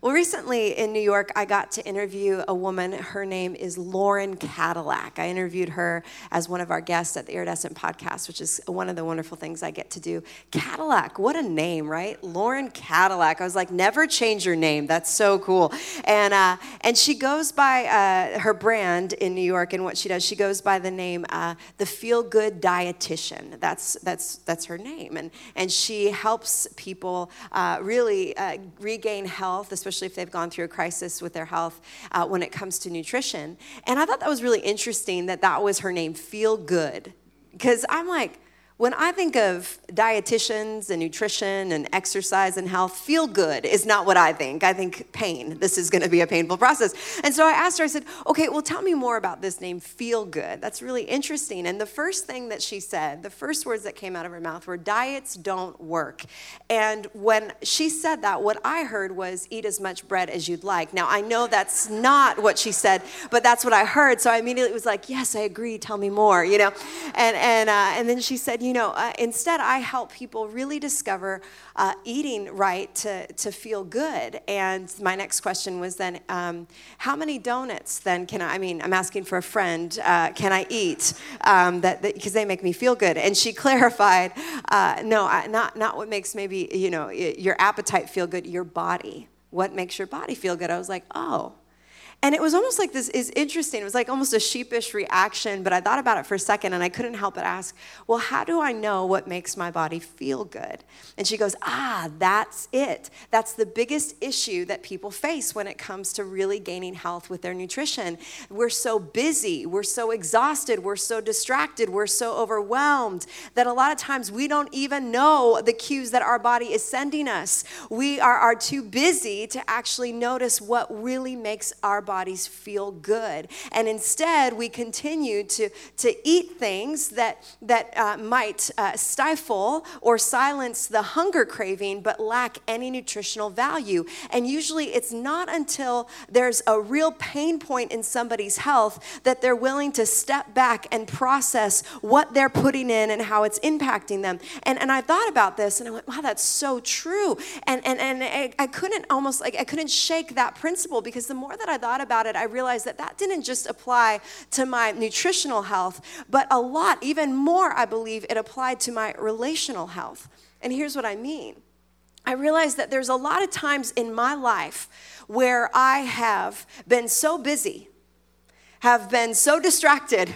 Well, recently in New York, I got to interview a woman. Her name is Lauren Cadillac. I interviewed her as one of our guests at the Iridescent podcast, which is one of the wonderful things I get to do. Cadillac, what a name, right? Lauren Cadillac. I was like, never change your name. That's so cool. And uh, and she goes by uh, her brand in New York, and what she does, she goes by the name uh, the Feel Good Dietitian. That's that's that's her name, and and she helps people uh, really uh, regain health, especially especially if they've gone through a crisis with their health uh, when it comes to nutrition. And I thought that was really interesting that that was her name, Feel Good. Because I'm like, when I think of dietitians and nutrition and exercise and health, feel good is not what I think. I think pain. This is going to be a painful process. And so I asked her, I said, okay, well, tell me more about this name, feel good. That's really interesting. And the first thing that she said, the first words that came out of her mouth were, diets don't work. And when she said that, what I heard was, eat as much bread as you'd like. Now, I know that's not what she said, but that's what I heard. So I immediately was like, yes, I agree. Tell me more, you know? And, and, uh, and then she said, you know, uh, instead, I help people really discover uh, eating right to, to feel good. And my next question was then, um, how many donuts then can I, I mean, I'm asking for a friend, uh, can I eat? Um, that Because they make me feel good. And she clarified, uh, no, I, not, not what makes maybe, you know, your appetite feel good, your body. What makes your body feel good? I was like, oh, and it was almost like this is interesting. It was like almost a sheepish reaction, but I thought about it for a second and I couldn't help but ask, well, how do I know what makes my body feel good? And she goes, ah, that's it. That's the biggest issue that people face when it comes to really gaining health with their nutrition. We're so busy, we're so exhausted, we're so distracted, we're so overwhelmed that a lot of times we don't even know the cues that our body is sending us. We are, are too busy to actually notice what really makes our bodies feel good. And instead, we continue to, to eat things that, that uh, might uh, stifle or silence the hunger craving, but lack any nutritional value. And usually, it's not until there's a real pain point in somebody's health that they're willing to step back and process what they're putting in and how it's impacting them. And, and I thought about this and I went, wow, that's so true. And, and, and I, I couldn't almost like, I couldn't shake that principle because the more that I thought thought about it, I realized that that didn't just apply to my nutritional health, but a lot, even more, I believe, it applied to my relational health. And here's what I mean I realized that there's a lot of times in my life where I have been so busy, have been so distracted,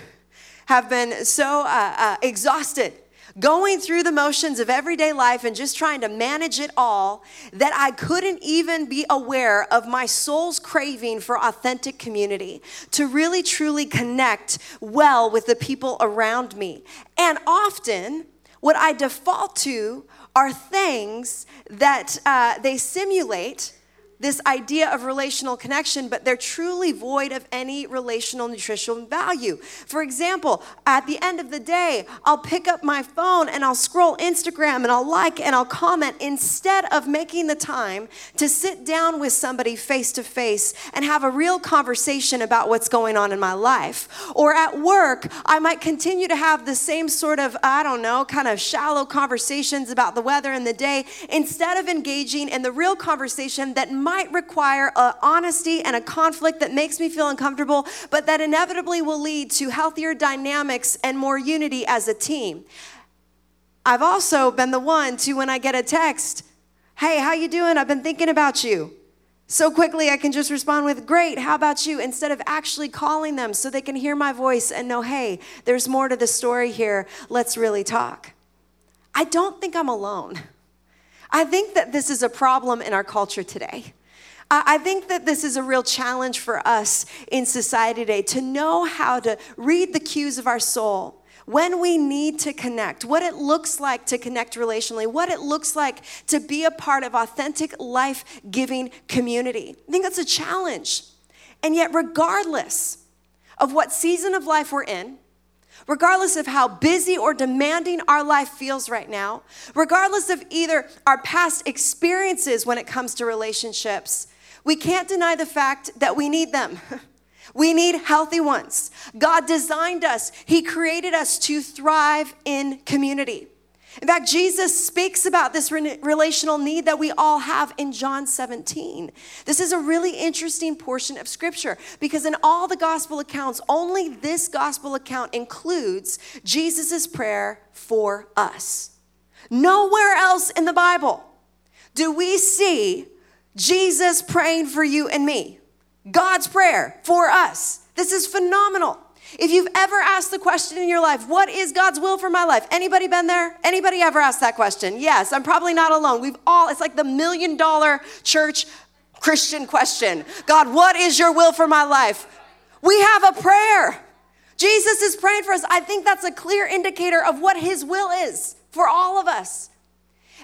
have been so uh, uh, exhausted going through the motions of everyday life and just trying to manage it all that I couldn't even be aware of my soul's craving for authentic community, to really truly connect well with the people around me. And often, what I default to are things that uh, they simulate this idea of relational connection, but they're truly void of any relational nutritional value. For example, at the end of the day, I'll pick up my phone and I'll scroll Instagram and I'll like and I'll comment instead of making the time to sit down with somebody face to face and have a real conversation about what's going on in my life. Or at work, I might continue to have the same sort of, I don't know, kind of shallow conversations about the weather and the day instead of engaging in the real conversation that might might require a honesty and a conflict that makes me feel uncomfortable, but that inevitably will lead to healthier dynamics and more unity as a team. I've also been the one to when I get a text, "Hey, how you doing? I've been thinking about you." So quickly I can just respond with, "Great, how about you?" instead of actually calling them so they can hear my voice and know, "Hey, there's more to the story here. Let's really talk." I don't think I'm alone. I think that this is a problem in our culture today. I think that this is a real challenge for us in society today to know how to read the cues of our soul when we need to connect, what it looks like to connect relationally, what it looks like to be a part of authentic, life giving community. I think that's a challenge. And yet, regardless of what season of life we're in, regardless of how busy or demanding our life feels right now, regardless of either our past experiences when it comes to relationships, we can't deny the fact that we need them. We need healthy ones. God designed us, He created us to thrive in community. In fact, Jesus speaks about this relational need that we all have in John 17. This is a really interesting portion of scripture because in all the gospel accounts, only this gospel account includes Jesus' prayer for us. Nowhere else in the Bible do we see Jesus praying for you and me. God's prayer for us. This is phenomenal. If you've ever asked the question in your life, what is God's will for my life? Anybody been there? Anybody ever asked that question? Yes, I'm probably not alone. We've all, it's like the million dollar church Christian question. God, what is your will for my life? We have a prayer. Jesus is praying for us. I think that's a clear indicator of what his will is for all of us.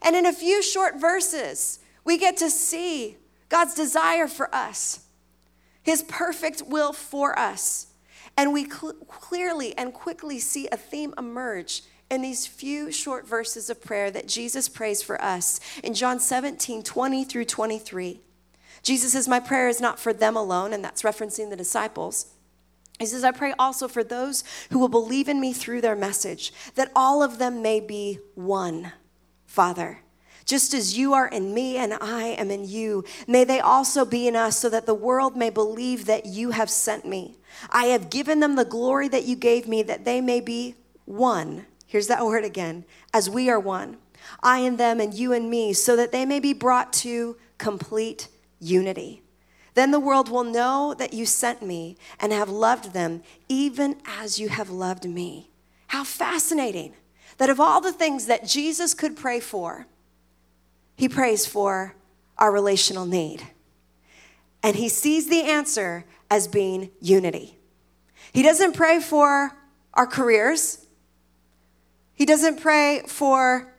And in a few short verses, we get to see God's desire for us, his perfect will for us. And we cl- clearly and quickly see a theme emerge in these few short verses of prayer that Jesus prays for us in John 17 20 through 23. Jesus says, My prayer is not for them alone, and that's referencing the disciples. He says, I pray also for those who will believe in me through their message, that all of them may be one, Father. Just as you are in me and I am in you, may they also be in us, so that the world may believe that you have sent me. I have given them the glory that you gave me, that they may be one. Here's that word again as we are one. I and them, and you and me, so that they may be brought to complete unity. Then the world will know that you sent me and have loved them, even as you have loved me. How fascinating that of all the things that Jesus could pray for, he prays for our relational need. And he sees the answer as being unity. He doesn't pray for our careers. He doesn't pray for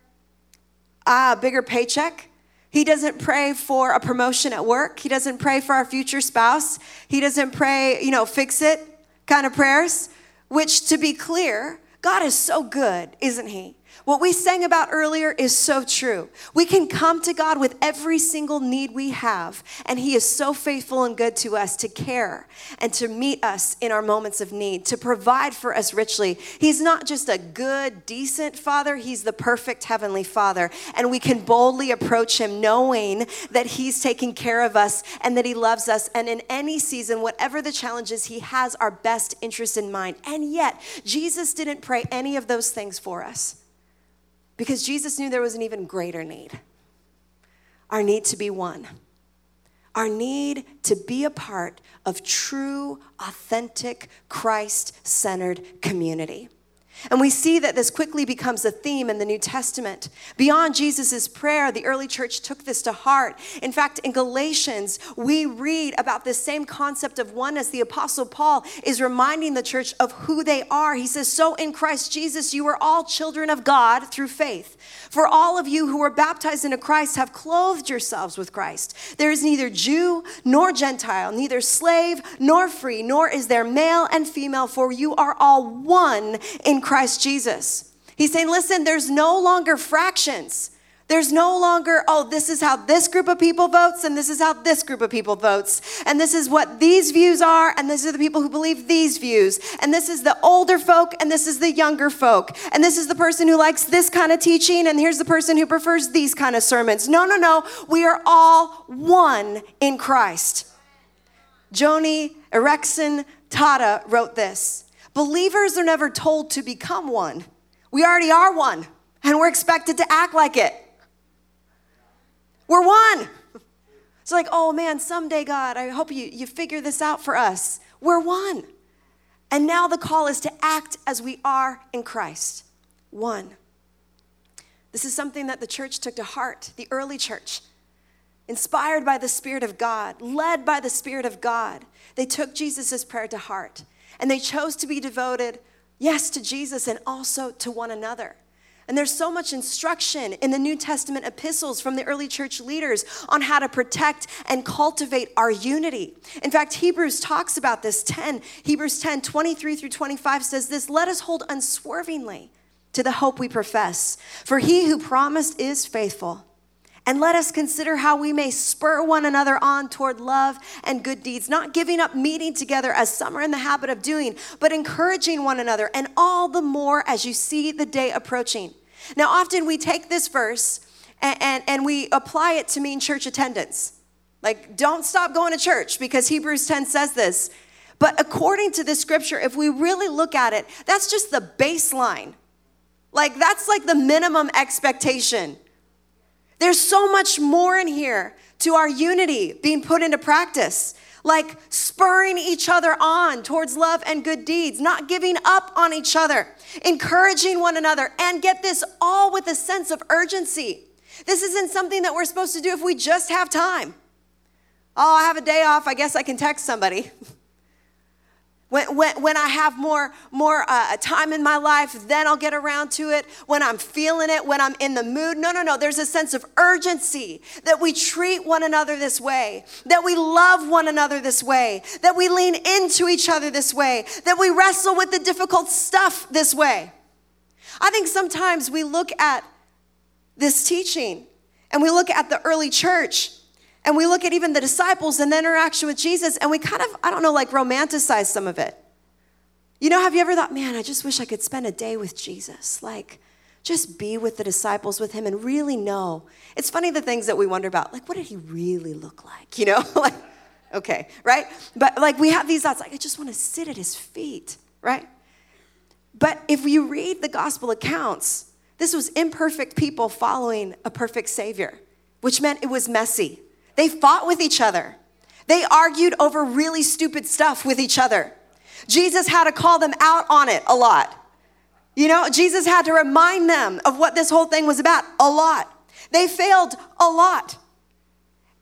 a bigger paycheck. He doesn't pray for a promotion at work. He doesn't pray for our future spouse. He doesn't pray, you know, fix it kind of prayers, which to be clear, God is so good, isn't He? What we sang about earlier is so true. We can come to God with every single need we have, and He is so faithful and good to us to care and to meet us in our moments of need, to provide for us richly. He's not just a good, decent Father, He's the perfect Heavenly Father. And we can boldly approach Him knowing that He's taking care of us and that He loves us. And in any season, whatever the challenges, He has our best interest in mind. And yet, Jesus didn't pray any of those things for us because Jesus knew there was an even greater need our need to be one, our need to be a part of true, authentic, Christ centered community. And we see that this quickly becomes a theme in the New Testament. Beyond Jesus' prayer, the early church took this to heart. In fact, in Galatians, we read about this same concept of oneness. The Apostle Paul is reminding the church of who they are. He says, So in Christ Jesus, you are all children of God through faith. For all of you who are baptized into Christ have clothed yourselves with Christ. There is neither Jew nor Gentile, neither slave nor free, nor is there male and female, for you are all one in Christ Jesus. He's saying, listen, there's no longer fractions. There's no longer, oh, this is how this group of people votes, and this is how this group of people votes, and this is what these views are, and this are the people who believe these views, and this is the older folk, and this is the younger folk, and this is the person who likes this kind of teaching, and here's the person who prefers these kind of sermons. No, no, no. We are all one in Christ. Joni Eareckson Tada wrote this Believers are never told to become one. We already are one, and we're expected to act like it. We're one. It's like, oh man, someday, God, I hope you, you figure this out for us. We're one. And now the call is to act as we are in Christ. One. This is something that the church took to heart, the early church. Inspired by the Spirit of God, led by the Spirit of God, they took Jesus' prayer to heart. And they chose to be devoted, yes, to Jesus and also to one another. And there's so much instruction in the New Testament epistles from the early church leaders on how to protect and cultivate our unity. In fact, Hebrews talks about this 10. Hebrews 10, 23 through 25 says this Let us hold unswervingly to the hope we profess, for he who promised is faithful. And let us consider how we may spur one another on toward love and good deeds, not giving up meeting together as some are in the habit of doing, but encouraging one another, and all the more as you see the day approaching. Now, often we take this verse and, and, and we apply it to mean church attendance. Like, don't stop going to church because Hebrews 10 says this. But according to this scripture, if we really look at it, that's just the baseline. Like, that's like the minimum expectation. There's so much more in here to our unity being put into practice, like spurring each other on towards love and good deeds, not giving up on each other, encouraging one another, and get this all with a sense of urgency. This isn't something that we're supposed to do if we just have time. Oh, I have a day off, I guess I can text somebody. When, when, when I have more, more uh, time in my life, then I'll get around to it. When I'm feeling it, when I'm in the mood. No, no, no. There's a sense of urgency that we treat one another this way, that we love one another this way, that we lean into each other this way, that we wrestle with the difficult stuff this way. I think sometimes we look at this teaching and we look at the early church and we look at even the disciples and the interaction with Jesus, and we kind of, I don't know, like romanticize some of it. You know, have you ever thought, man, I just wish I could spend a day with Jesus? Like, just be with the disciples with him and really know. It's funny the things that we wonder about, like, what did he really look like? You know, like, okay, right? But like, we have these thoughts, like, I just want to sit at his feet, right? But if you read the gospel accounts, this was imperfect people following a perfect Savior, which meant it was messy. They fought with each other. They argued over really stupid stuff with each other. Jesus had to call them out on it a lot. You know, Jesus had to remind them of what this whole thing was about a lot. They failed a lot.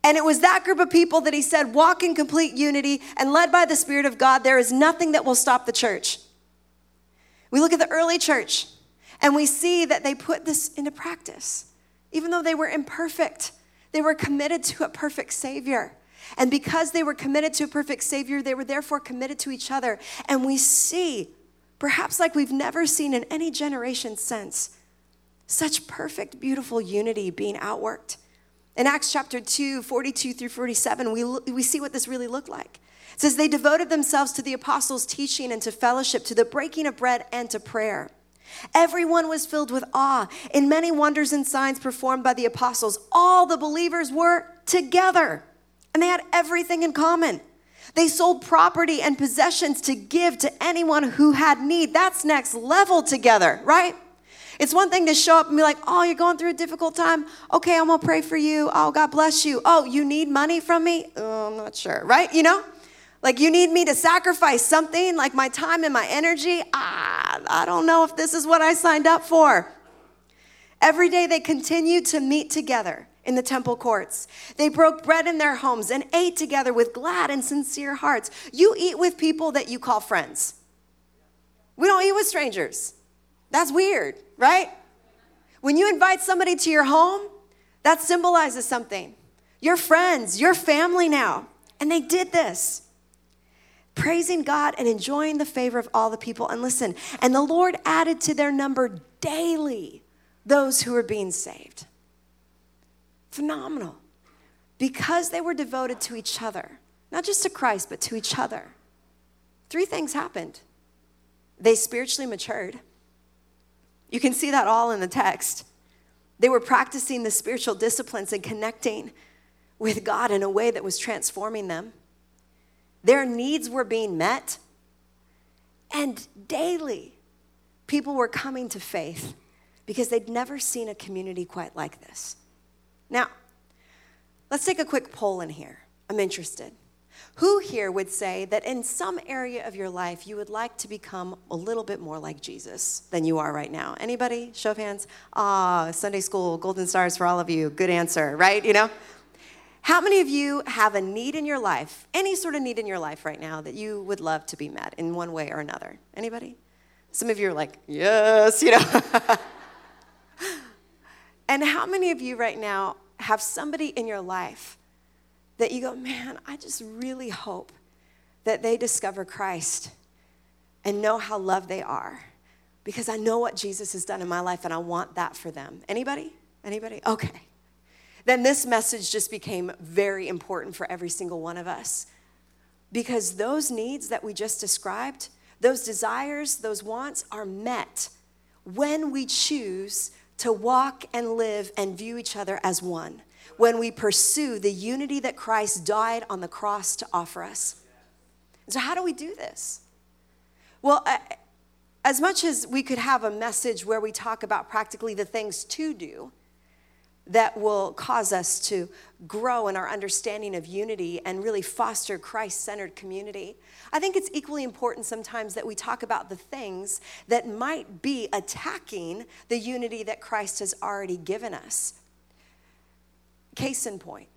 And it was that group of people that he said, walk in complete unity and led by the Spirit of God, there is nothing that will stop the church. We look at the early church and we see that they put this into practice, even though they were imperfect. They were committed to a perfect Savior. And because they were committed to a perfect Savior, they were therefore committed to each other. And we see, perhaps like we've never seen in any generation since, such perfect, beautiful unity being outworked. In Acts chapter 2, 42 through 47, we, we see what this really looked like. It says, They devoted themselves to the apostles' teaching and to fellowship, to the breaking of bread and to prayer. Everyone was filled with awe. In many wonders and signs performed by the apostles, all the believers were together and they had everything in common. They sold property and possessions to give to anyone who had need. That's next level together, right? It's one thing to show up and be like, oh, you're going through a difficult time. Okay, I'm gonna pray for you. Oh, God bless you. Oh, you need money from me? Oh, I'm not sure, right? You know? Like, you need me to sacrifice something, like my time and my energy. Ah, I don't know if this is what I signed up for. Every day they continued to meet together in the temple courts. They broke bread in their homes and ate together with glad and sincere hearts. You eat with people that you call friends. We don't eat with strangers. That's weird, right? When you invite somebody to your home, that symbolizes something. Your friends, your family now. And they did this praising God and enjoying the favor of all the people. And listen, and the Lord added to their number daily those who were being saved. Phenomenal. Because they were devoted to each other, not just to Christ, but to each other. Three things happened. They spiritually matured. You can see that all in the text. They were practicing the spiritual disciplines and connecting with God in a way that was transforming them. Their needs were being met. And daily, people were coming to faith because they'd never seen a community quite like this. Now, let's take a quick poll in here. I'm interested. Who here would say that in some area of your life you would like to become a little bit more like Jesus than you are right now? Anybody? Show of hands. Ah, Sunday school, golden stars for all of you. Good answer, right? You know? How many of you have a need in your life, any sort of need in your life right now that you would love to be met in one way or another? Anybody? Some of you are like, yes, you know. and how many of you right now have somebody in your life that you go, man, I just really hope that they discover Christ and know how loved they are because I know what Jesus has done in my life and I want that for them. Anybody? Anybody? Okay then this message just became very important for every single one of us. Because those needs that we just described, those desires, those wants are met when we choose to walk and live and view each other as one when we pursue the unity that Christ died on the cross to offer us. So, how do we do this? Well, uh, as much as we could have a message where we talk about practically the things to do that will cause us to grow in our understanding of unity and really foster Christ centered community, I think it's equally important sometimes that we talk about the things that might be attacking the unity that Christ has already given us. Case in point,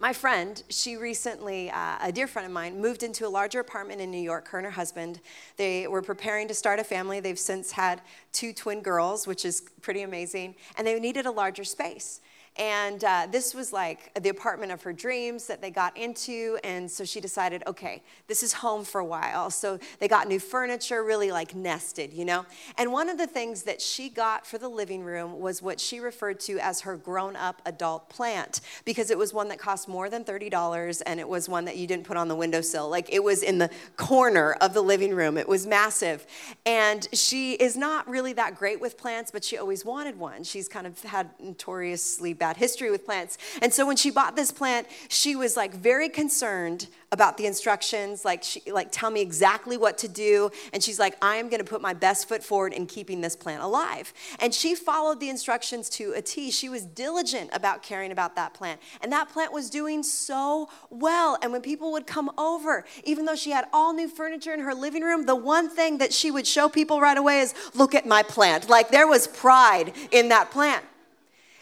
my friend, she recently, uh, a dear friend of mine, moved into a larger apartment in New York. Her and her husband, they were preparing to start a family. They've since had two twin girls, which is pretty amazing, and they needed a larger space. And uh, this was like the apartment of her dreams that they got into. And so she decided, okay, this is home for a while. So they got new furniture, really like nested, you know? And one of the things that she got for the living room was what she referred to as her grown up adult plant, because it was one that cost more than $30 and it was one that you didn't put on the windowsill. Like it was in the corner of the living room, it was massive. And she is not really that great with plants, but she always wanted one. She's kind of had notoriously bad history with plants. And so when she bought this plant, she was like very concerned about the instructions, like she like tell me exactly what to do. And she's like, I am gonna put my best foot forward in keeping this plant alive. And she followed the instructions to a T. She was diligent about caring about that plant. And that plant was doing so well. And when people would come over, even though she had all new furniture in her living room, the one thing that she would show people right away is, look at my plant. Like there was pride in that plant.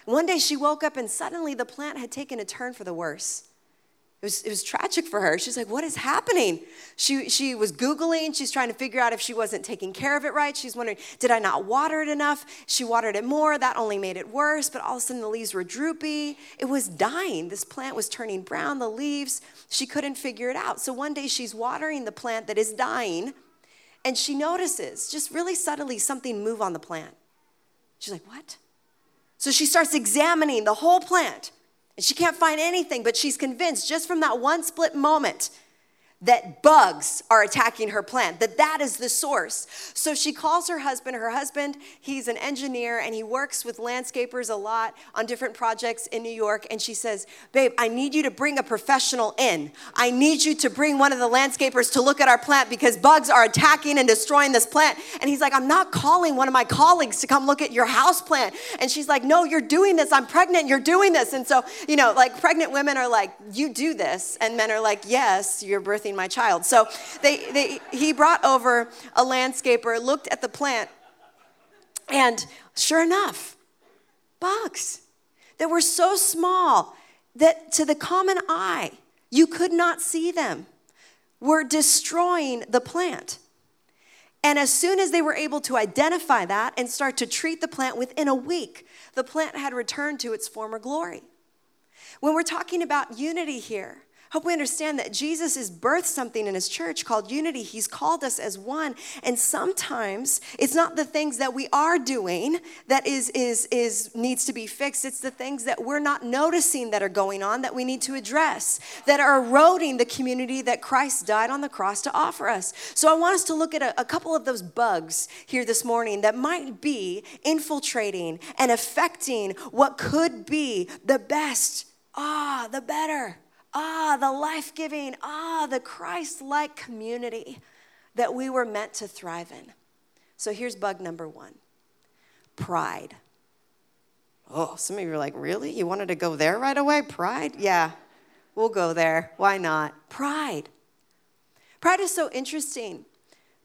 One day she woke up and suddenly the plant had taken a turn for the worse. It was, it was tragic for her. She's like, What is happening? She, she was Googling. She's trying to figure out if she wasn't taking care of it right. She's wondering, Did I not water it enough? She watered it more. That only made it worse. But all of a sudden, the leaves were droopy. It was dying. This plant was turning brown, the leaves. She couldn't figure it out. So one day, she's watering the plant that is dying, and she notices, just really subtly, something move on the plant. She's like, What? So she starts examining the whole plant. And she can't find anything, but she's convinced just from that one split moment that bugs are attacking her plant, that that is the source. So she calls her husband. Her husband, he's an engineer and he works with landscapers a lot on different projects in New York. And she says, Babe, I need you to bring a professional in. I need you to bring one of the landscapers to look at our plant because bugs are attacking and destroying this plant. And he's like, I'm not calling one of my colleagues to come look at your house plant. And she's like, No, you're doing this. I'm pregnant. You're doing this. And so, you know, like pregnant women are like, You do this. And men are like, Yes, you're birthing birthing my child. So they, they, he brought over a landscaper, looked at the plant, and sure enough, bugs that were so small that to the common eye, you could not see them, were destroying the plant. And as soon as they were able to identify that and start to treat the plant within a week, the plant had returned to its former glory. When we're talking about unity here, hope we understand that Jesus has birthed something in his church called unity. He's called us as one. And sometimes it's not the things that we are doing that is, is, is needs to be fixed. It's the things that we're not noticing that are going on that we need to address, that are eroding the community that Christ died on the cross to offer us. So I want us to look at a, a couple of those bugs here this morning that might be infiltrating and affecting what could be the best, ah, the better ah, the life giving, ah, the Christ like community that we were meant to thrive in. So here's bug number one pride. Oh, some of you are like, really? You wanted to go there right away? Pride? Yeah, we'll go there. Why not? Pride. Pride is so interesting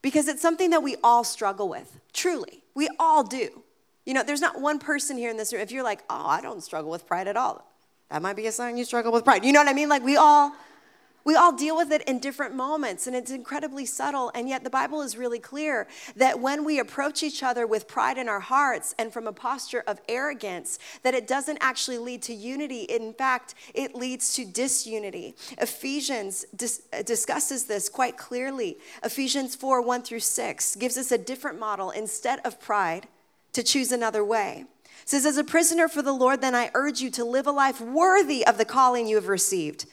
because it's something that we all struggle with, truly. We all do. You know, there's not one person here in this room. If you're like, oh, I don't struggle with pride at all, that might be a sign you struggle with pride. You know what I mean? Like we all we all deal with it in different moments and it's incredibly subtle and yet the Bible is really clear that when we approach each other with pride in our hearts and from a posture of arrogance that it doesn't actually lead to unity in fact it leads to disunity. Ephesians dis- uh, discusses this quite clearly. Ephesians 4 1 through 6 gives us a different model instead of pride to choose another way says, As a prisoner for the Lord, then I urge you to live a life worthy of the calling you have received.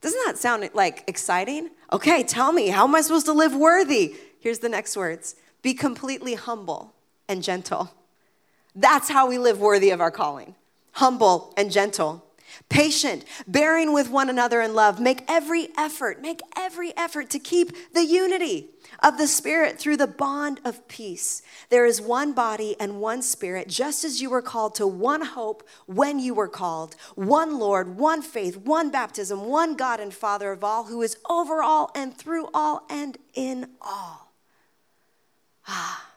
Doesn't that sound like exciting? Okay, tell me, how am I supposed to live worthy? Here's the next words be completely humble and gentle. That's how we live worthy of our calling humble and gentle, patient, bearing with one another in love. Make every effort, make every effort to keep the unity of the Spirit through the bond of peace. There is one body and one Spirit, just as you were called to one hope when you were called, one Lord, one faith, one baptism, one God and Father of all, who is over all and through all and in all. Ah.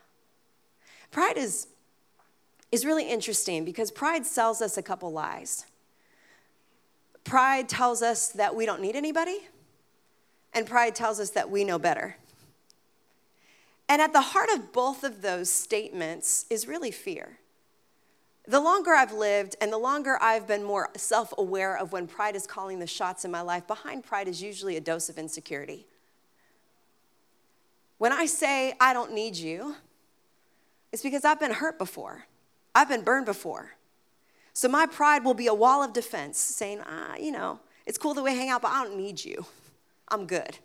Pride is, is really interesting because pride sells us a couple lies. Pride tells us that we don't need anybody, and pride tells us that we know better. And at the heart of both of those statements is really fear. The longer I've lived and the longer I've been more self aware of when pride is calling the shots in my life, behind pride is usually a dose of insecurity. When I say, I don't need you, it's because I've been hurt before, I've been burned before. So my pride will be a wall of defense saying, ah, you know, it's cool that we hang out, but I don't need you. I'm good.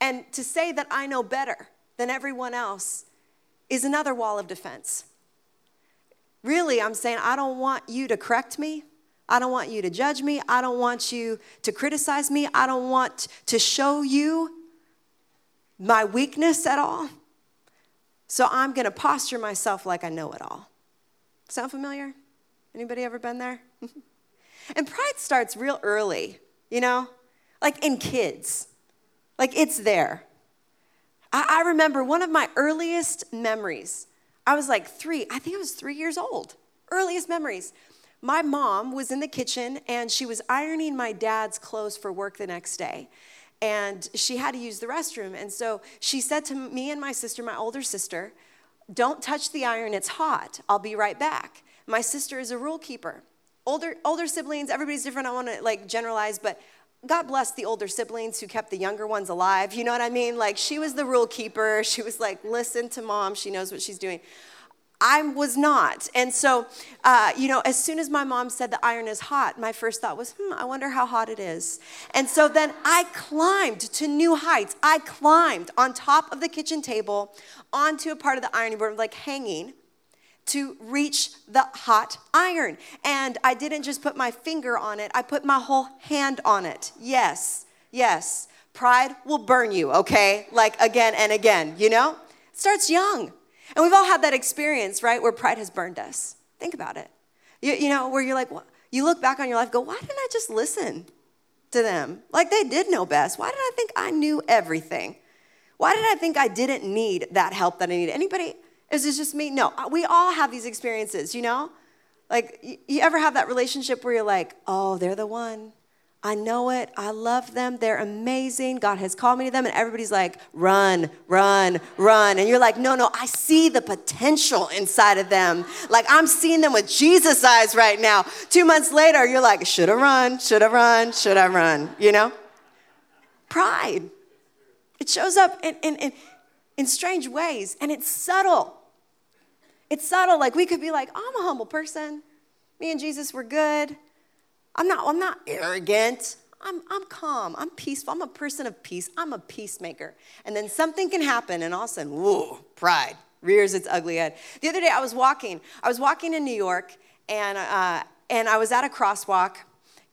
And to say that I know better than everyone else is another wall of defense. Really, I'm saying, I don't want you to correct me. I don't want you to judge me. I don't want you to criticize me. I don't want to show you my weakness at all. So I'm going to posture myself like I know it all. Sound familiar? Anybody ever been there? and pride starts real early, you know? Like in kids. Like it's there. I, I remember one of my earliest memories. I was like three, I think I was three years old. Earliest memories. My mom was in the kitchen and she was ironing my dad's clothes for work the next day. And she had to use the restroom. And so she said to me and my sister, my older sister, Don't touch the iron, it's hot. I'll be right back. My sister is a rule keeper. Older, older siblings, everybody's different. I want to like generalize, but God bless the older siblings who kept the younger ones alive. You know what I mean? Like, she was the rule keeper. She was like, listen to mom, she knows what she's doing. I was not. And so, uh, you know, as soon as my mom said the iron is hot, my first thought was, hmm, I wonder how hot it is. And so then I climbed to new heights. I climbed on top of the kitchen table onto a part of the ironing board, like hanging to reach the hot iron. And I didn't just put my finger on it, I put my whole hand on it. Yes, yes. Pride will burn you, okay? Like again and again, you know? It starts young. And we've all had that experience, right, where pride has burned us. Think about it. You, you know, where you're like, you look back on your life, go, why didn't I just listen to them? Like they did know best. Why did I think I knew everything? Why did I think I didn't need that help that I needed? Anybody is this just me? No, uh, we all have these experiences, you know? Like, you ever have that relationship where you're like, oh, they're the one. I know it. I love them. They're amazing. God has called me to them. And everybody's like, run, run, run. And you're like, no, no, I see the potential inside of them. Like, I'm seeing them with Jesus' eyes right now. Two months later, you're like, should I run? Should I run? Should I run? You know? Pride. It shows up in, in, in, in strange ways, and it's subtle. It's subtle. Like we could be like, I'm a humble person. Me and Jesus were good. I'm not, I'm not arrogant. I'm, I'm calm. I'm peaceful. I'm a person of peace. I'm a peacemaker. And then something can happen, and all of a sudden, whoa, pride rears its ugly head. The other day, I was walking. I was walking in New York, and, uh, and I was at a crosswalk.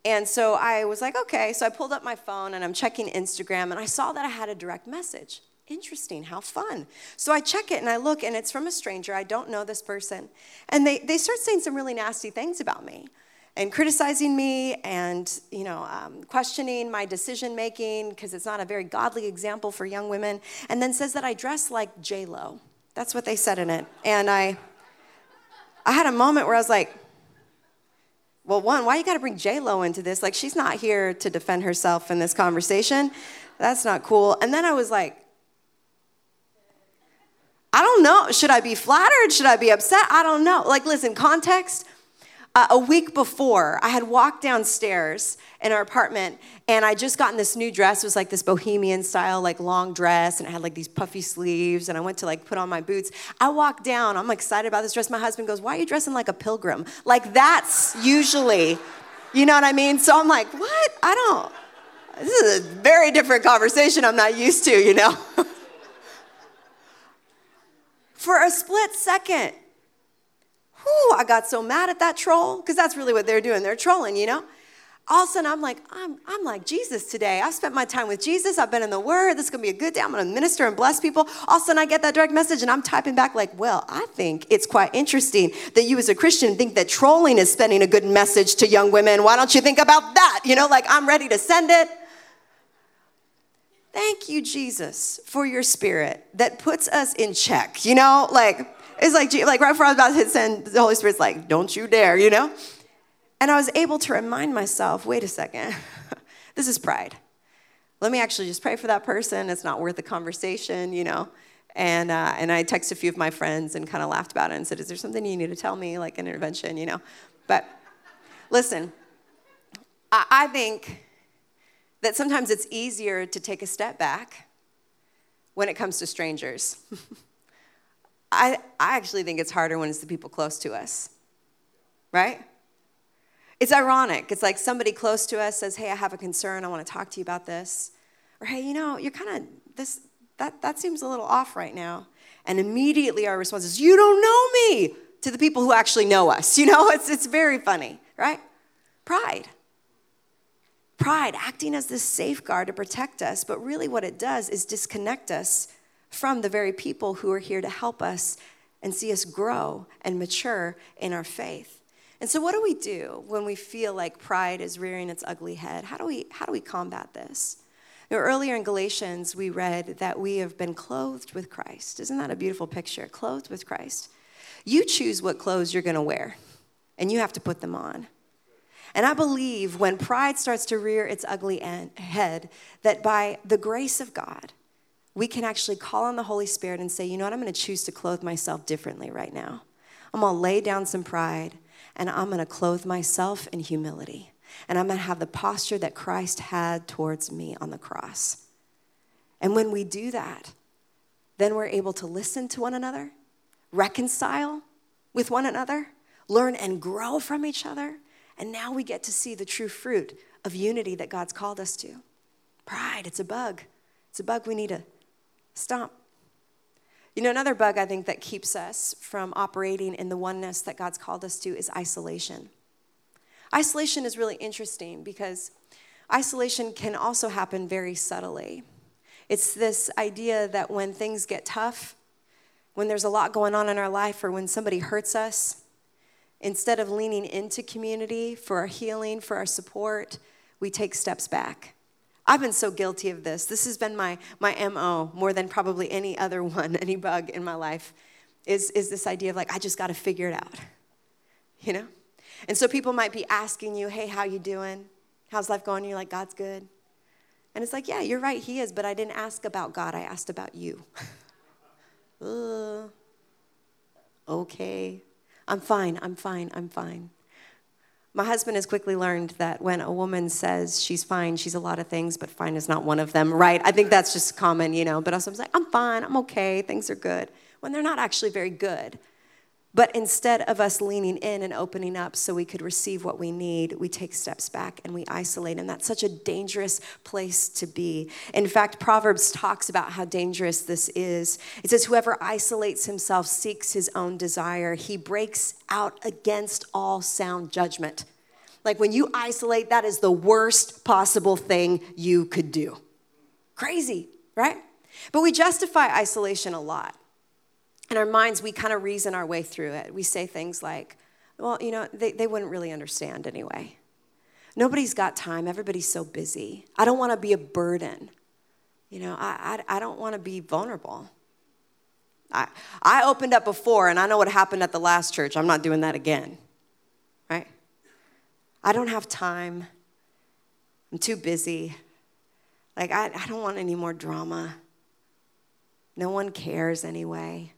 And so I was like, okay. So I pulled up my phone and I'm checking Instagram, and I saw that I had a direct message. Interesting, how fun. So I check it and I look, and it's from a stranger. I don't know this person. And they, they start saying some really nasty things about me and criticizing me and you know um, questioning my decision making because it's not a very godly example for young women and then says that i dress like j lo that's what they said in it and i i had a moment where i was like well one why you got to bring j lo into this like she's not here to defend herself in this conversation that's not cool and then i was like I don't know. Should I be flattered? Should I be upset? I don't know. Like, listen, context. Uh, a week before, I had walked downstairs in our apartment and I just gotten this new dress. It was like this bohemian style, like long dress, and it had like these puffy sleeves. And I went to like put on my boots. I walked down, I'm excited about this dress. My husband goes, Why are you dressing like a pilgrim? Like, that's usually, you know what I mean? So I'm like, What? I don't. This is a very different conversation I'm not used to, you know? For a split second, whew, I got so mad at that troll, because that's really what they're doing. They're trolling, you know? all of a sudden I'm like, I'm, I'm like Jesus today. I've spent my time with Jesus. I've been in the Word. This is going to be a good day. I'm going to minister and bless people. All of a sudden I get that direct message and I'm typing back, like, well, I think it's quite interesting that you as a Christian think that trolling is sending a good message to young women. Why don't you think about that? You know, like I'm ready to send it. Thank you, Jesus, for your spirit that puts us in check. You know, like, it's like, like right before I was about to hit send, the Holy Spirit's like, don't you dare, you know? And I was able to remind myself wait a second, this is pride. Let me actually just pray for that person. It's not worth the conversation, you know. And, uh, and I texted a few of my friends and kind of laughed about it and said, Is there something you need to tell me, like an intervention, you know? But listen, I, I think that sometimes it's easier to take a step back when it comes to strangers. I, I actually think it's harder when it's the people close to us, right? It's ironic. It's like somebody close to us says, Hey, I have a concern. I want to talk to you about this. Or, Hey, you know, you're kind of this, that, that seems a little off right now. And immediately our response is, You don't know me to the people who actually know us. You know, it's, it's very funny, right? Pride. Pride acting as this safeguard to protect us, but really what it does is disconnect us from the very people who are here to help us and see us grow and mature in our faith. And so, what do we do when we feel like pride is rearing its ugly head? How do we, how do we combat this? You know, earlier in Galatians, we read that we have been clothed with Christ. Isn't that a beautiful picture? Clothed with Christ. You choose what clothes you're going to wear, and you have to put them on. And I believe when pride starts to rear its ugly head, that by the grace of God, we can actually call on the Holy Spirit and say, you know what, I'm going to choose to clothe myself differently right now. I'm going to lay down some pride and I'm going to clothe myself in humility. And I'm going to have the posture that Christ had towards me on the cross. And when we do that, then we're able to listen to one another, reconcile with one another, learn and grow from each other. And now we get to see the true fruit of unity that God's called us to. Pride, it's a bug. It's a bug we need to stomp. You know, another bug I think that keeps us from operating in the oneness that God's called us to is isolation. Isolation is really interesting because isolation can also happen very subtly. It's this idea that when things get tough, when there's a lot going on in our life, or when somebody hurts us, instead of leaning into community for our healing, for our support, we take steps back. I've been so guilty of this. This has been my, my MO more than probably any other one, any bug in my life, is, is this idea of like, I just got to figure it out, you know? And so people might be asking you, hey, how you doing? How's life going? And you're like, God's good. And it's like, yeah, you're right, he is, but I didn't ask about God, I asked about you. uh, okay. I'm fine, I'm fine, I'm fine. My husband has quickly learned that when a woman says she's fine, she's a lot of things, but fine is not one of them, right? I think that's just common, you know. But also, I'm like, I'm fine, I'm okay, things are good, when they're not actually very good. But instead of us leaning in and opening up so we could receive what we need, we take steps back and we isolate. And that's such a dangerous place to be. In fact, Proverbs talks about how dangerous this is. It says, Whoever isolates himself seeks his own desire, he breaks out against all sound judgment. Like when you isolate, that is the worst possible thing you could do. Crazy, right? But we justify isolation a lot in our minds, we kind of reason our way through it. We say things like, well, you know, they, they wouldn't really understand anyway. Nobody's got time. Everybody's so busy. I don't want to be a burden. You know, I, I, I don't want to be vulnerable. I, I opened up before, and I know what happened at the last church. I'm not doing that again, right? I don't have time. I'm too busy. Like, I, I don't want any more drama. No one cares anyway.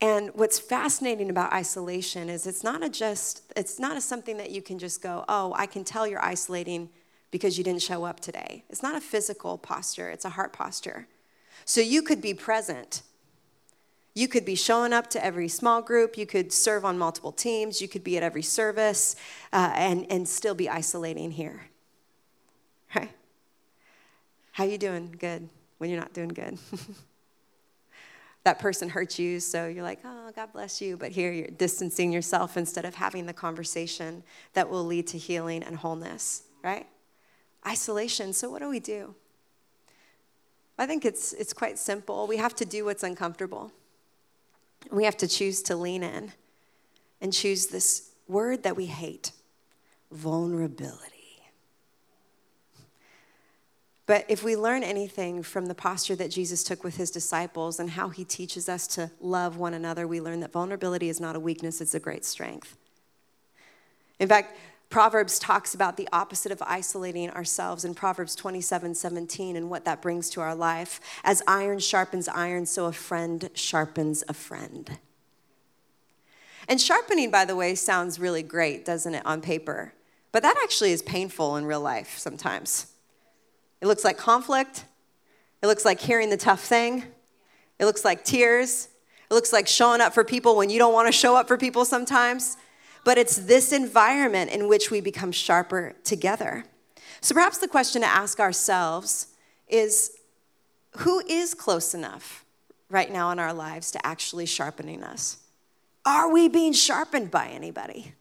And what's fascinating about isolation is it's not a just it's not a something that you can just go, "Oh, I can tell you're isolating because you didn't show up today." It's not a physical posture, it's a heart posture. So you could be present. You could be showing up to every small group. You could serve on multiple teams. You could be at every service uh, and, and still be isolating here. Right? How you doing? Good. When you're not doing good. that person hurt you, so you're like, oh, God bless you. But here you're distancing yourself instead of having the conversation that will lead to healing and wholeness, right? Isolation. So, what do we do? I think it's, it's quite simple. We have to do what's uncomfortable. We have to choose to lean in and choose this word that we hate vulnerability. But if we learn anything from the posture that Jesus took with his disciples and how he teaches us to love one another, we learn that vulnerability is not a weakness, it's a great strength. In fact, Proverbs talks about the opposite of isolating ourselves in Proverbs 27 17 and what that brings to our life. As iron sharpens iron, so a friend sharpens a friend. And sharpening, by the way, sounds really great, doesn't it, on paper? But that actually is painful in real life sometimes. It looks like conflict. It looks like hearing the tough thing. It looks like tears. It looks like showing up for people when you don't want to show up for people sometimes. But it's this environment in which we become sharper together. So perhaps the question to ask ourselves is who is close enough right now in our lives to actually sharpening us? Are we being sharpened by anybody?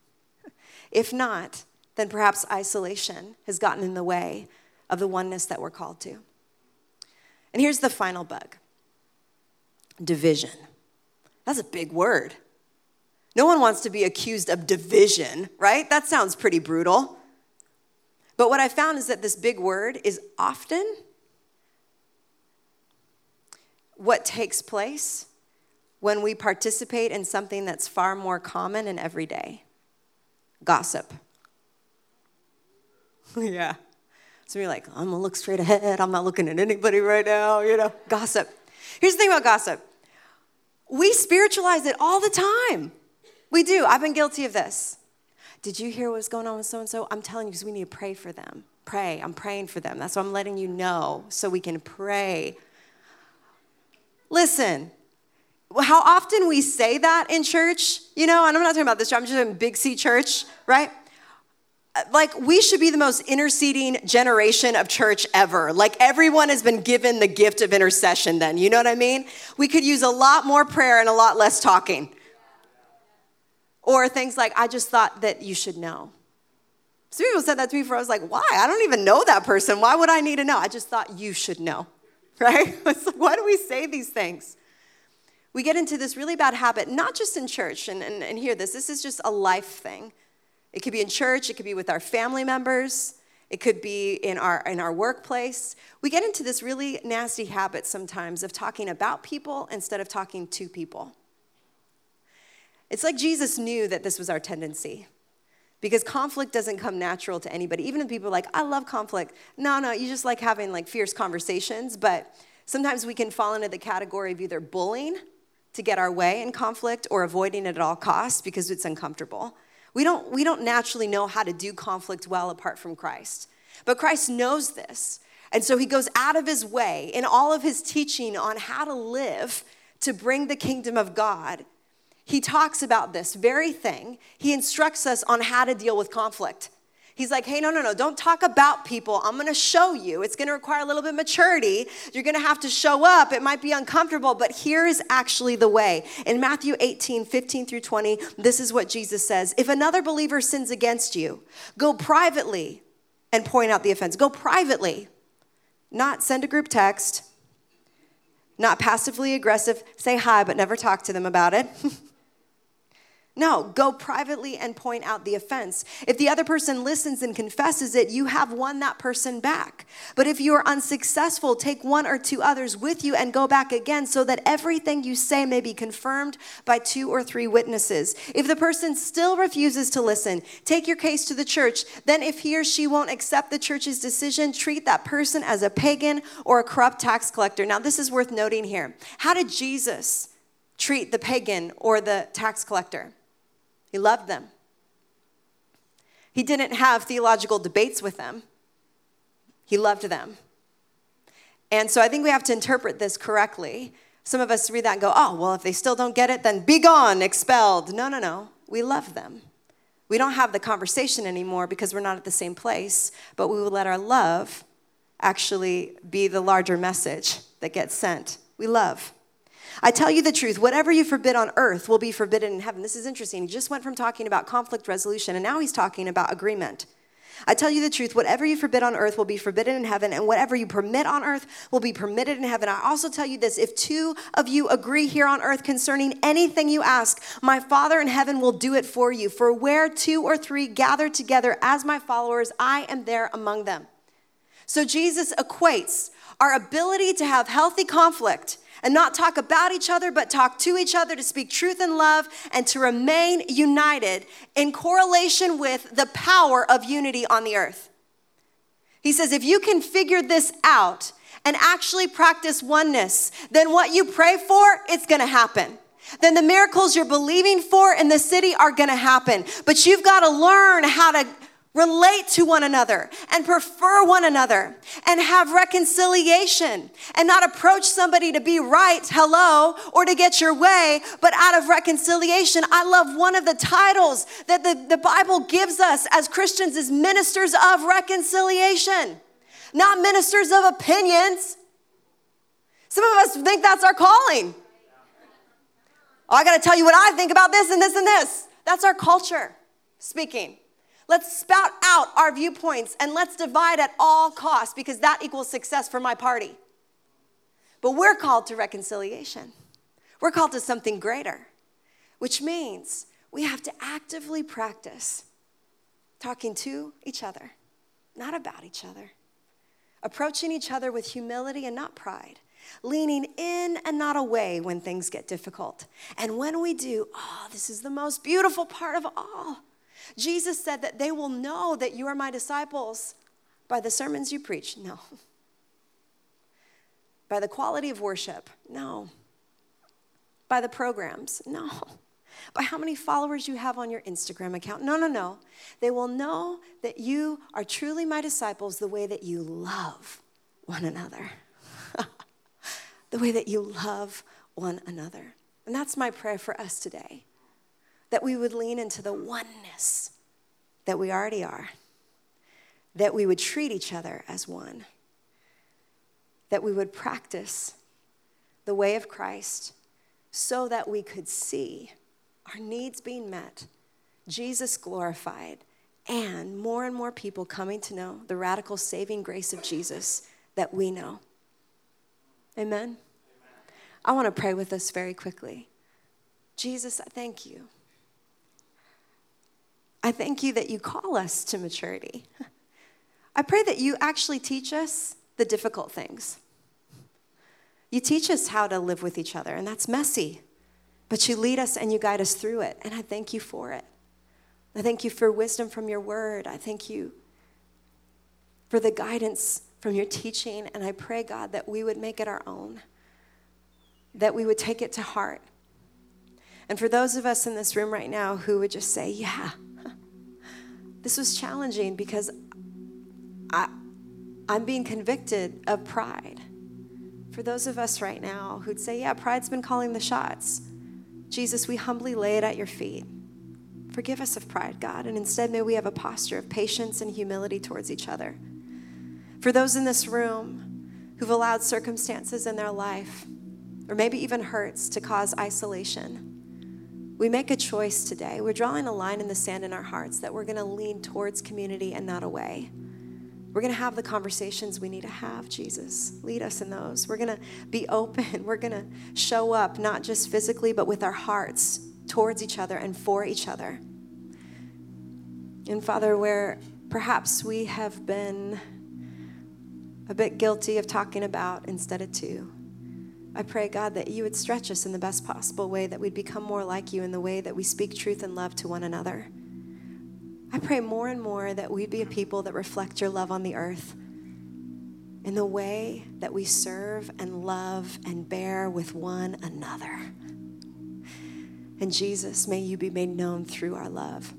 If not, then perhaps isolation has gotten in the way of the oneness that we're called to. And here's the final bug division. That's a big word. No one wants to be accused of division, right? That sounds pretty brutal. But what I found is that this big word is often what takes place when we participate in something that's far more common and everyday gossip. yeah. So you're like, I'm gonna look straight ahead. I'm not looking at anybody right now, you know, gossip. Here's the thing about gossip we spiritualize it all the time. We do. I've been guilty of this. Did you hear what's going on with so and so? I'm telling you because we need to pray for them. Pray. I'm praying for them. That's why I'm letting you know so we can pray. Listen, how often we say that in church, you know, and I'm not talking about this church, I'm just in Big C church, right? Like we should be the most interceding generation of church ever. Like everyone has been given the gift of intercession then. You know what I mean? We could use a lot more prayer and a lot less talking. Or things like, I just thought that you should know. Some people said that to me before. I was like, why? I don't even know that person. Why would I need to know? I just thought you should know, right? why do we say these things? We get into this really bad habit, not just in church, and, and, and hear this, this is just a life thing it could be in church, it could be with our family members, it could be in our, in our workplace. We get into this really nasty habit sometimes of talking about people instead of talking to people. It's like Jesus knew that this was our tendency because conflict doesn't come natural to anybody. Even if people are like, I love conflict. No, no, you just like having like fierce conversations, but sometimes we can fall into the category of either bullying to get our way in conflict or avoiding it at all costs because it's uncomfortable. We don't, we don't naturally know how to do conflict well apart from Christ. But Christ knows this. And so he goes out of his way in all of his teaching on how to live to bring the kingdom of God. He talks about this very thing. He instructs us on how to deal with conflict. He's like, hey, no, no, no, don't talk about people. I'm gonna show you. It's gonna require a little bit of maturity. You're gonna have to show up. It might be uncomfortable, but here is actually the way. In Matthew 18, 15 through 20, this is what Jesus says If another believer sins against you, go privately and point out the offense. Go privately, not send a group text, not passively aggressive, say hi, but never talk to them about it. No, go privately and point out the offense. If the other person listens and confesses it, you have won that person back. But if you are unsuccessful, take one or two others with you and go back again so that everything you say may be confirmed by two or three witnesses. If the person still refuses to listen, take your case to the church. Then, if he or she won't accept the church's decision, treat that person as a pagan or a corrupt tax collector. Now, this is worth noting here. How did Jesus treat the pagan or the tax collector? He loved them. He didn't have theological debates with them, he loved them. And so I think we have to interpret this correctly. Some of us read that and go, oh, well, if they still don't get it, then be gone, expelled. No, no, no. We love them. We don't have the conversation anymore because we're not at the same place, but we will let our love actually be the larger message that gets sent. We love. I tell you the truth, whatever you forbid on earth will be forbidden in heaven. This is interesting. He just went from talking about conflict resolution, and now he's talking about agreement. I tell you the truth, whatever you forbid on earth will be forbidden in heaven, and whatever you permit on earth will be permitted in heaven. I also tell you this if two of you agree here on earth concerning anything you ask, my Father in heaven will do it for you. For where two or three gather together as my followers, I am there among them. So Jesus equates our ability to have healthy conflict and not talk about each other, but talk to each other to speak truth and love and to remain united in correlation with the power of unity on the earth. He says, if you can figure this out and actually practice oneness, then what you pray for, it's gonna happen then the miracles you're believing for in the city are gonna happen. But you've gotta learn how to relate to one another and prefer one another and have reconciliation and not approach somebody to be right, hello, or to get your way, but out of reconciliation. I love one of the titles that the, the Bible gives us as Christians is ministers of reconciliation, not ministers of opinions. Some of us think that's our calling. Oh, I got to tell you what I think about this and this and this. That's our culture speaking. Let's spout out our viewpoints and let's divide at all costs because that equals success for my party. But we're called to reconciliation. We're called to something greater, which means we have to actively practice talking to each other, not about each other, approaching each other with humility and not pride, leaning in and not away when things get difficult. And when we do, oh, this is the most beautiful part of all. Jesus said that they will know that you are my disciples by the sermons you preach. No. By the quality of worship. No. By the programs. No. By how many followers you have on your Instagram account. No, no, no. They will know that you are truly my disciples the way that you love one another. the way that you love one another. And that's my prayer for us today that we would lean into the oneness that we already are, that we would treat each other as one, that we would practice the way of Christ so that we could see our needs being met, Jesus glorified, and more and more people coming to know the radical saving grace of Jesus that we know. Amen? I want to pray with us very quickly. Jesus, I thank you I thank you that you call us to maturity. I pray that you actually teach us the difficult things. You teach us how to live with each other, and that's messy, but you lead us and you guide us through it, and I thank you for it. I thank you for wisdom from your word. I thank you for the guidance from your teaching, and I pray, God, that we would make it our own, that we would take it to heart. And for those of us in this room right now who would just say, Yeah, this was challenging because I, I'm being convicted of pride. For those of us right now who'd say, Yeah, pride's been calling the shots, Jesus, we humbly lay it at your feet. Forgive us of pride, God, and instead may we have a posture of patience and humility towards each other. For those in this room who've allowed circumstances in their life, or maybe even hurts, to cause isolation, we make a choice today. We're drawing a line in the sand in our hearts that we're going to lean towards community and not away. We're going to have the conversations we need to have, Jesus. Lead us in those. We're going to be open. We're going to show up, not just physically, but with our hearts towards each other and for each other. And Father, where perhaps we have been a bit guilty of talking about instead of to, I pray, God, that you would stretch us in the best possible way, that we'd become more like you in the way that we speak truth and love to one another. I pray more and more that we'd be a people that reflect your love on the earth in the way that we serve and love and bear with one another. And Jesus, may you be made known through our love.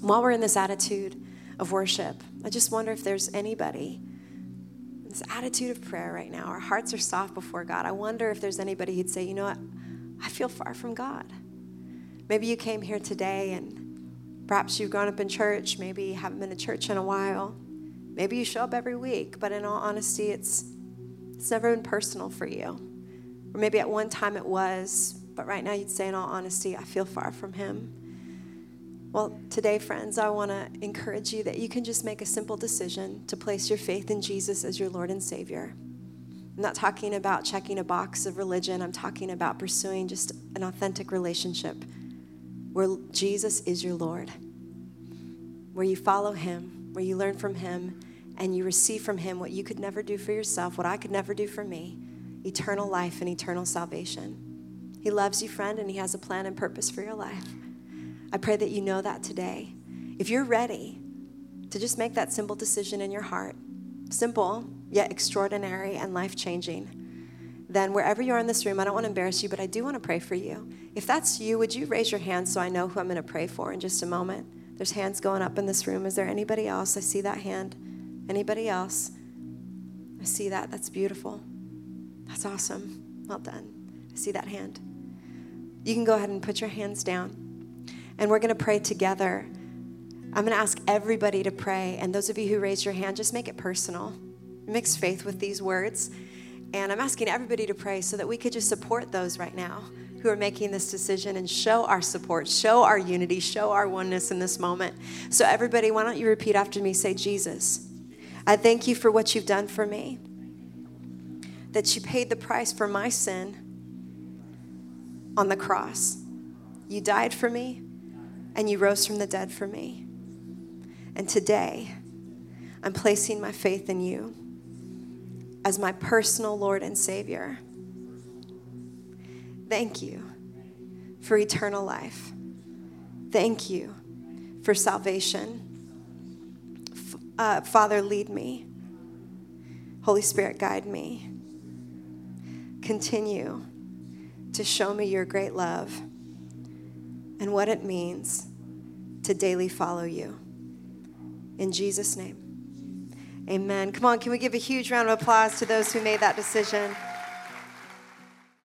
While we're in this attitude of worship, I just wonder if there's anybody this attitude of prayer right now. Our hearts are soft before God. I wonder if there's anybody who'd say, you know what? I feel far from God. Maybe you came here today and perhaps you've grown up in church. Maybe you haven't been to church in a while. Maybe you show up every week, but in all honesty, it's, it's never been personal for you. Or maybe at one time it was, but right now you'd say, in all honesty, I feel far from Him. Well, today, friends, I want to encourage you that you can just make a simple decision to place your faith in Jesus as your Lord and Savior. I'm not talking about checking a box of religion, I'm talking about pursuing just an authentic relationship where Jesus is your Lord, where you follow Him, where you learn from Him, and you receive from Him what you could never do for yourself, what I could never do for me eternal life and eternal salvation. He loves you, friend, and He has a plan and purpose for your life. I pray that you know that today. If you're ready to just make that simple decision in your heart, simple yet extraordinary and life changing, then wherever you are in this room, I don't want to embarrass you, but I do want to pray for you. If that's you, would you raise your hand so I know who I'm going to pray for in just a moment? There's hands going up in this room. Is there anybody else? I see that hand. Anybody else? I see that. That's beautiful. That's awesome. Well done. I see that hand. You can go ahead and put your hands down. And we're going to pray together. I'm going to ask everybody to pray. And those of you who raised your hand, just make it personal. Mix faith with these words. And I'm asking everybody to pray so that we could just support those right now who are making this decision and show our support, show our unity, show our oneness in this moment. So, everybody, why don't you repeat after me? Say, Jesus, I thank you for what you've done for me that you paid the price for my sin on the cross. You died for me and you rose from the dead for me. And today, I'm placing my faith in you as my personal Lord and Savior. Thank you for eternal life. Thank you for salvation. Uh, Father, lead me. Holy Spirit, guide me continue to show me your great love and what it means to daily follow you. In Jesus' name, amen. Come on, can we give a huge round of applause to those who made that decision?